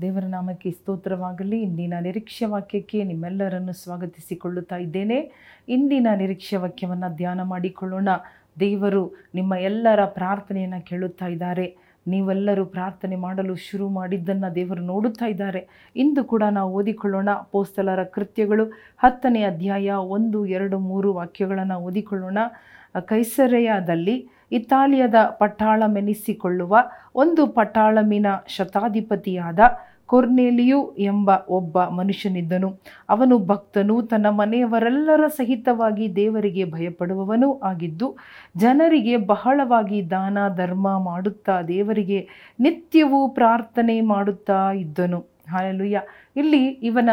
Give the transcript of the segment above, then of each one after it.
ದೇವರ ನಾಮಕ್ಕೆ ಸ್ತೋತ್ರವಾಗಲಿ. ಇಂದಿನ ನಿರೀಕ್ಷೆ ವಾಕ್ಯಕ್ಕೆ ನಿಮ್ಮೆಲ್ಲರನ್ನು ಸ್ವಾಗತಿಸಿಕೊಳ್ಳುತ್ತಾ ಇದ್ದೇನೆ. ಇಂದಿನ ನಿರೀಕ್ಷೆ ವಾಕ್ಯವನ್ನು ಧ್ಯಾನ ಮಾಡಿಕೊಳ್ಳೋಣ. ದೇವರು ನಿಮ್ಮ ಎಲ್ಲರ ಪ್ರಾರ್ಥನೆಯನ್ನು ಕೇಳುತ್ತಾ ಇದ್ದಾರೆ. ನೀವೆಲ್ಲರೂ ಪ್ರಾರ್ಥನೆ ಮಾಡಲು ಶುರು ಮಾಡಿದ್ದನ್ನು ದೇವರು ನೋಡುತ್ತಾ ಇದ್ದಾರೆ. ಇಂದು ಕೂಡ ನಾವು ಓದಿಕೊಳ್ಳೋಣ ಪೋಸ್ತಲರ ಕೃತ್ಯಗಳು ಹತ್ತನೇ ಅಧ್ಯಾಯ ಒಂದು, ಎರಡು, ಮೂರು ವಾಕ್ಯಗಳನ್ನು ಓದಿಕೊಳ್ಳೋಣ. ಕೈಸರೆಯದಲ್ಲಿ ಇತಾಲಿಯದ ಪಟಾಳಮೆನಿಸಿಕೊಳ್ಳುವ ಒಂದು ಪಟ್ಟಾಳಮಿನ ಶತಾಧಿಪತಿಯಾದ ಕೊರ್ನೇಲಿಯು ಎಂಬ ಒಬ್ಬ ಮನುಷ್ಯನಿದ್ದನು. ಅವನು ಭಕ್ತನು, ತನ್ನ ಮನೆಯವರೆಲ್ಲರ ಸಹಿತವಾಗಿ ದೇವರಿಗೆ ಭಯಪಡುವವನೂ ಆಗಿದ್ದು, ಜನರಿಗೆ ಬಹಳವಾಗಿ ದಾನ, ಧರ್ಮ ಮಾಡುತ್ತಾ ದೇವರಿಗೆ ನಿತ್ಯವೂ ಪ್ರಾರ್ಥನೆ ಮಾಡುತ್ತಾ ಇದ್ದನು. ಹಾಲೆಲುಯ್ಯ. ಇಲ್ಲಿ ಇವನ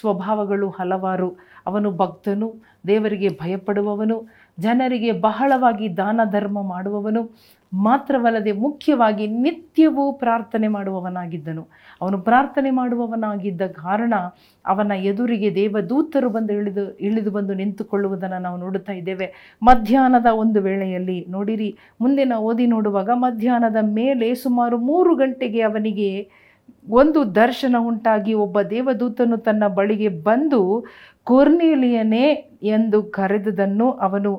ಸ್ವಭಾವಗಳು ಹಲವಾರು. ಅವನು ಭಕ್ತನು, ದೇವರಿಗೆ ಭಯಪಡುವವನು, ಜನರಿಗೆ ಬಹಳವಾಗಿ ದಾನ, ಧರ್ಮ ಮಾಡುವವನು ಮಾತ್ರವಲ್ಲದೆ ಮುಖ್ಯವಾಗಿ ನಿತ್ಯವೂ ಪ್ರಾರ್ಥನೆ ಮಾಡುವವನಾಗಿದ್ದನು. ಅವನು ಪ್ರಾರ್ಥನೆ ಮಾಡುವವನಾಗಿದ್ದ ಕಾರಣ ಅವನ ಎದುರಿಗೆ ದೇವದೂತರು ಬಂದು ಇಳಿದು ಇಳಿದು ಬಂದು ನಿಂತುಕೊಳ್ಳುವುದನ್ನು ನಾವು ನೋಡುತ್ತಾ ಇದ್ದೇವೆ. ಮಧ್ಯಾಹ್ನದ ಒಂದು ವೇಳೆಯಲ್ಲಿ ನೋಡಿರಿ ಮುಂದಿನ ಓದಿ ನೋಡುವಾಗ ಮಧ್ಯಾಹ್ನದ ಮೇಲೆ ಸುಮಾರು ಮೂರು ಗಂಟೆಗೆ ಅವನಿಗೆ ಒಂದು ದರ್ಶನ ಉಂಟಾಗಿ ಒಬ್ಬ ದೇವದೂತನು ತನ್ನ ಬಳಿಗೆ ಬಂದು ಕೊರ್ನೇಲಿಯನೇ ಎಂದು ಕರೆದುದನ್ನು ಅವನು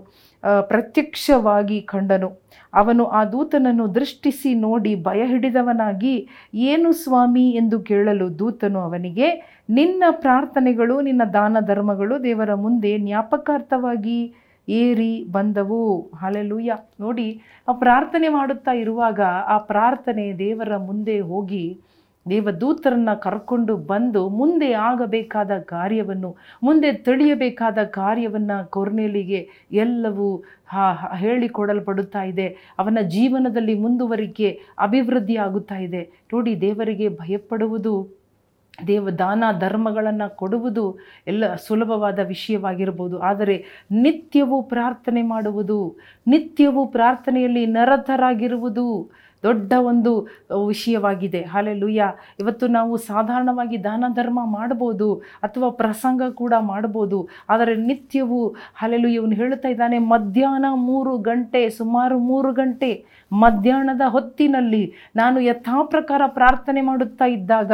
ಪ್ರತ್ಯಕ್ಷವಾಗಿ ಕಂಡನು. ಅವನು ಆ ದೂತನನ್ನು ದೃಷ್ಟಿಸಿ ನೋಡಿ ಭಯ ಹಿಡಿದವನಾಗಿ ಏನು ಸ್ವಾಮಿ ಎಂದು ಕೇಳಲು ದೂತನು ಅವನಿಗೆ, ನಿನ್ನ ಪ್ರಾರ್ಥನೆಗಳು, ನಿನ್ನ ದಾನ ಧರ್ಮಗಳು ದೇವರ ಮುಂದೆ ಜ್ಞಾಪಕಾರ್ಥವಾಗಿ ಏರಿ ಬಂದವು. ಹಾಲೆಲೂಯ್ಯ ನೋಡಿ, ಆ ಪ್ರಾರ್ಥನೆ ಮಾಡುತ್ತಾ ಇರುವಾಗ ಆ ಪ್ರಾರ್ಥನೆ ದೇವರ ಮುಂದೆ ಹೋಗಿ ದೇವದೂತರನ್ನು ಕರ್ಕೊಂಡು ಬಂದು ಮುಂದೆ ಆಗಬೇಕಾದ ಕಾರ್ಯವನ್ನು, ಮುಂದೆ ತಿಳಿಯಬೇಕಾದ ಕಾರ್ಯವನ್ನು ಕೊರ್ನೇಲಿಗೆ ಎಲ್ಲವೂ ಹೇಳಿಕೊಡಲ್ಪಡುತ್ತಾ ಇದೆ. ಅವನ ಜೀವನದಲ್ಲಿ ಮುಂದುವರಿಕೆ ಅಭಿವೃದ್ಧಿ ಆಗುತ್ತಾ ಇದೆ. ನೋಡಿ, ದೇವರಿಗೆ ಭಯಪಡುವುದು ದೇವ ದಾನ ಧರ್ಮಗಳನ್ನು ಕೊಡುವುದು ಎಲ್ಲ ಸುಲಭವಾದ ವಿಷಯವಾಗಿರ್ಬೋದು. ಆದರೆ ನಿತ್ಯವೂ ಪ್ರಾರ್ಥನೆ ಮಾಡುವುದು, ನಿತ್ಯವೂ ಪ್ರಾರ್ಥನೆಯಲ್ಲಿ ನರತರಾಗಿರುವುದು ದೊಡ್ಡ ಒಂದು ವಿಷಯವಾಗಿದೆ. ಹಾಲೆಲುಯ್ಯ. ಇವತ್ತು ನಾವು ಸಾಧಾರಣವಾಗಿ ದಾನ ಧರ್ಮ ಮಾಡ್ಬೋದು ಅಥವಾ ಪ್ರಸಂಗ ಕೂಡ ಮಾಡ್ಬೋದು. ಆದರೆ ನಿತ್ಯವೂ ಹಾಲೆಲುಯ್ಯ ಇವನು ಹೇಳ್ತಾ ಇದ್ದಾನೆ, ಮಧ್ಯಾಹ್ನ ಮೂರು ಗಂಟೆ, ಸುಮಾರು ಮೂರು ಗಂಟೆ ಮಧ್ಯಾಹ್ನದ ಹೊತ್ತಿನಲ್ಲಿ ನಾನು ಯಥಾ ಪ್ರಕಾರ ಪ್ರಾರ್ಥನೆ ಮಾಡುತ್ತಾ ಇದ್ದಾಗ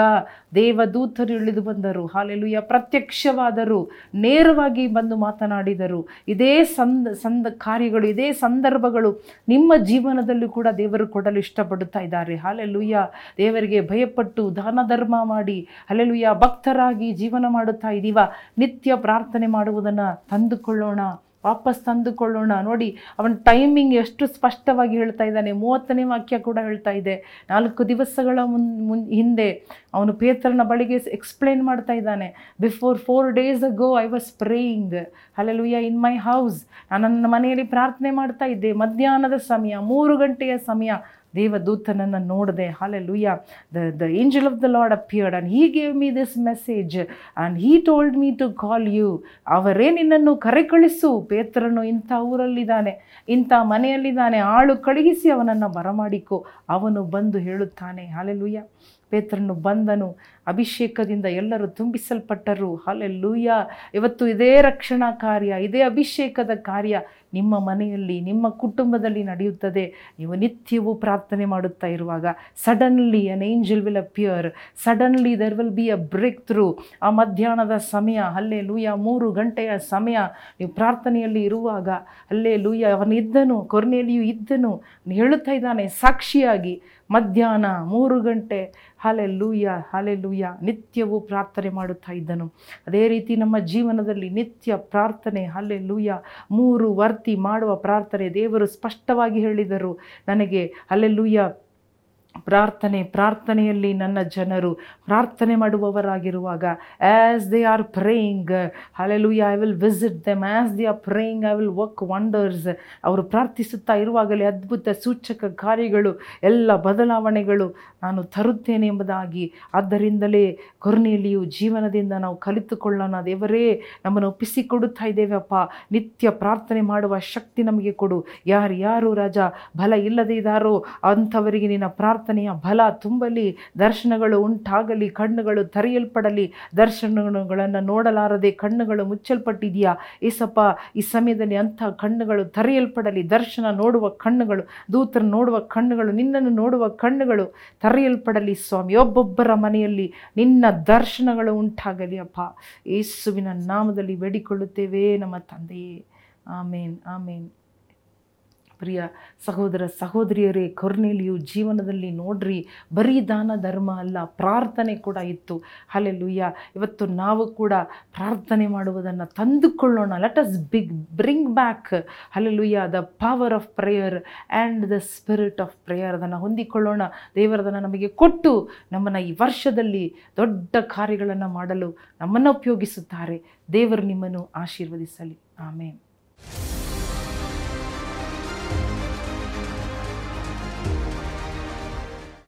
ದೇವದೂತರು ಇಳಿದು ಬಂದರು. ಹಾಲೆಲುಯ್ಯ. ಪ್ರತ್ಯಕ್ಷವಾದರು. ನೇರವಾಗಿ ಬಂದು ಮಾತನಾಡಿದರು. ಇದೇ ಸಂದ ಸಂದ ಕಾರ್ಯಗಳು, ಇದೇ ಸಂದರ್ಭಗಳು ನಿಮ್ಮ ಜೀವನದಲ್ಲೂ ಕೂಡ ದೇವರು ಕೊಡಲು ಇಷ್ಟಪಡುತ್ತಾ ಇದ್ದಾರೆ. ಹಾಲೆಲುಯ್ಯ. ದೇವರಿಗೆ ಭಯಪಟ್ಟು ದಾನ ಧರ್ಮ ಮಾಡಿ ಹಲೆಲುಯ್ಯ. ಭಕ್ತರಾಗಿ ಜೀವನ ಮಾಡುತ್ತಾ ಇದ್ದೀವ. ನಿತ್ಯ ಪ್ರಾರ್ಥನೆ ಮಾಡುವುದನ್ನು ತಂದುಕೊಳ್ಳೋಣ. ವಾಪಸ್ ತಂದುಕೊಳ್ಳೋಣ. ನೋಡಿ, ಅವನ ಟೈಮಿಂಗ್ ಎಷ್ಟು ಸ್ಪಷ್ಟವಾಗಿ ಹೇಳ್ತಾ ಇದ್ದಾನೆ. ಮೂವತ್ತನೇ ವಾಕ್ಯ ಕೂಡ ಹೇಳ್ತಾ ಇದೆ. ನಾಲ್ಕು ದಿವಸಗಳ ಮುನ್ ಮುನ್, ಹಿಂದೆ ಅವನು ಪೇತ್ರನ ಬಳಿಗೆ ಎಕ್ಸ್ಪ್ಲೇನ್ ಮಾಡ್ತಾ ಇದ್ದಾನೆ. Before four days ago I was praying hallelujah in my house ನಾನು ನನ್ನ ಮನೆಯಲ್ಲಿ ಪ್ರಾರ್ಥನೆ ಮಾಡ್ತಾ ಇದ್ದೆ. ಮಧ್ಯಾಹ್ನದ ಸಮಯ, ಮೂರು ಗಂಟೆಯ ಸಮಯ. ದೇವದೂತನನ್ನು ನೋಡಿದೆ hallelujah the the angel of the Lord appeared and he gave me this message and he told me to call you ಅವರೇ ನಿನ್ನನ್ನು ಕರೆ ಕಳಿಸು ಪೇತ್ರನು ಇಂಥ ಊರಲ್ಲಿದ್ದಾನೆ, ಇಂಥ ಮನೆಯಲ್ಲಿದ್ದಾನೆ. ಆಳು ಕಳುಹಿಸಿ ಅವನನ್ನು ಬರಮಾಡಿಕೊ. ಅವನು ಬಂದು ಹೇಳುತ್ತಾನೆ ಹಾಲೆಲುಯ್ಯ ಪೇತ್ರನು ಬಂದನು. ಅಭಿಷೇಕದಿಂದ ಎಲ್ಲರೂ ತುಂಬಿಸಲ್ಪಟ್ಟರು. ಹಾಲೆಲ್ಲೂಯ್ಯ ಇವತ್ತು ಇದೇ ರಕ್ಷಣಾ ಕಾರ್ಯ, ಇದೇ ಅಭಿಷೇಕದ ಕಾರ್ಯ ನಿಮ್ಮ ಮನೆಯಲ್ಲಿ, ನಿಮ್ಮ ಕುಟುಂಬದಲ್ಲಿ ನಡೆಯುತ್ತದೆ. ನೀವು ನಿತ್ಯವೂ ಪ್ರಾರ್ಥನೆ ಮಾಡುತ್ತಾ ಇರುವಾಗ suddenly an angel will appear suddenly there will be a breakthrough ಆ ಮಧ್ಯಾಹ್ನದ ಸಮಯ ಅಲ್ಲೇ ಲೂಯ ಮೂರು ಗಂಟೆಯ ಸಮಯ, ನೀವು ಪ್ರಾರ್ಥನೆಯಲ್ಲಿ ಇರುವಾಗ ಅಲ್ಲೇ ಲೂಯ ಅವನಿದ್ದನು ಕೊರನೆಯಲ್ಲಿಯೂ ಇದ್ದನು ಹೇಳುತ್ತಾ ಇದ್ದಾನೆ ಸಾಕ್ಷಿಯಾಗಿ. ಮಧ್ಯಾಹ್ನ ಮೂರು ಗಂಟೆ ಹಾಲೆ ಲೂಯ್ಯ ಹಾಲೆ ಲೂಯ್ಯ ನಿತ್ಯವೂ ಪ್ರಾರ್ಥನೆ ಮಾಡುತ್ತಾ ಇದ್ದನು. ಅದೇ ರೀತಿ ನಮ್ಮ ಜೀವನದಲ್ಲಿ ನಿತ್ಯ ಪ್ರಾರ್ಥನೆ ಹಲ್ಲೆ ಲೂಯ್ಯ ಮೂರು ವರ್ತಿ ಮಾಡುವ ಪ್ರಾರ್ಥನೆ ದೇವರು ಸ್ಪಷ್ಟವಾಗಿ ಹೇಳಿದರು. ನನಗೆ ಹಲ್ಲೆ ಲೂಯ ಪ್ರಾರ್ಥನೆ, ಪ್ರಾರ್ಥನೆಯಲ್ಲಿ ನನ್ನ ಜನರು ಪ್ರಾರ್ಥನೆ ಮಾಡುವವರಾಗಿರುವಾಗ as they are praying hallelujah I will visit them as they are praying I will work wonders ಅವರು ಪ್ರಾರ್ಥಿಸುತ್ತಾ ಇರುವಾಗಲೇ ಅದ್ಭುತ ಸೂಚಕ ಕಾರ್ಯಗಳು, ಎಲ್ಲ ಬದಲಾವಣೆಗಳು ನಾನು ತರುತ್ತೇನೆ ಎಂಬುದಾಗಿ, ಆದ್ದರಿಂದಲೇ ಕೊರನೆಯಲ್ಲಿಯೂ ಜೀವನದಿಂದ ನಾವು ಕಲಿತುಕೊಳ್ಳೋಣ. ದೇವರೇ, ನಮ್ಮನ್ನು ಒಪ್ಪಿಸಿಕೊಡುತ್ತಾ ಇದ್ದೇವಪ್ಪ ನಿತ್ಯ ಪ್ರಾರ್ಥನೆ ಮಾಡುವ ಶಕ್ತಿ ನಮಗೆ ಕೊಡು. ಯಾರು ಯಾರು ರಾಜ, ಬಲ ಇಲ್ಲದೇ ಇದ್ದಾರೋ ಅಂಥವರಿಗೆ ನಿನ್ನ ಪ್ರಾರ್ಥನೆ ಪ್ರಾರ್ಥನೆಯ ಬಲ ತುಂಬಲಿ, ದರ್ಶನಗಳು ಉಂಟಾಗಲಿ, ಕಣ್ಣುಗಳು ತರೆಯಲ್ಪಡಲಿ, ದರ್ಶನಗಳನ್ನು ನೋಡಲಾರದೆ ಕಣ್ಣುಗಳು ಮುಚ್ಚಲ್ಪಟ್ಟಿದೆಯಾ? ಏಸಪ್ಪ, ಈ ಸಮಯದಲ್ಲಿ ಅಂಥ ಕಣ್ಣುಗಳು ತರೆಯಲ್ಪಡಲಿ, ದರ್ಶನ ನೋಡುವ ಕಣ್ಣುಗಳು, ದೂತರ ನೋಡುವ ಕಣ್ಣುಗಳು, ನಿನ್ನನ್ನು ನೋಡುವ ಕಣ್ಣುಗಳು ತರೆಯಲ್ಪಡಲಿ ಸ್ವಾಮಿ. ಒಬ್ಬೊಬ್ಬರ ಮನೆಯಲ್ಲಿ ನಿನ್ನ ದರ್ಶನಗಳು ಉಂಟಾಗಲಿ ಅಪ್ಪ. ಯೇಸುವಿನ ನಾಮದಲ್ಲಿ ಬೇಡಿಕೊಳ್ಳುತ್ತೇವೆ ನಮ್ಮ ತಂದೆಯೇ. ಆಮೇನ್ ಆಮೇನ್. ಪ್ರಿಯ ಸಹೋದರ ಸಹೋದರಿಯರೇ, ಕೊರ್ನೇಲಿಯು ಜೀವನದಲ್ಲಿ ನೋಡ್ರಿ, ಬರೀ ದಾನ, ಧರ್ಮ ಅಲ್ಲ, ಪ್ರಾರ್ಥನೆ ಕೂಡ ಇತ್ತು. ಅಲ್ಲೆಲ್ಲುಯ್ಯ ಇವತ್ತು ನಾವು ಕೂಡ ಪ್ರಾರ್ಥನೆ ಮಾಡುವುದನ್ನು ತಂದುಕೊಳ್ಳೋಣ. Let us big bring back hallelujah the power of prayer and the spirit of prayer ಅದನ್ನು ಹೊಂದಿಕೊಳ್ಳೋಣ. ದೇವರದನ್ನು ನಮಗೆ ಕೊಟ್ಟು ನಮ್ಮನ್ನು ಈ ವರ್ಷದಲ್ಲಿ ದೊಡ್ಡ ಕಾರ್ಯಗಳನ್ನು ಮಾಡಲು ನಮ್ಮನ್ನು ಉಪಯೋಗಿಸುತ್ತಾರೆ. ದೇವರು ನಿಮ್ಮನ್ನು ಆಶೀರ್ವದಿಸಲಿ. ಆಮೇನ್.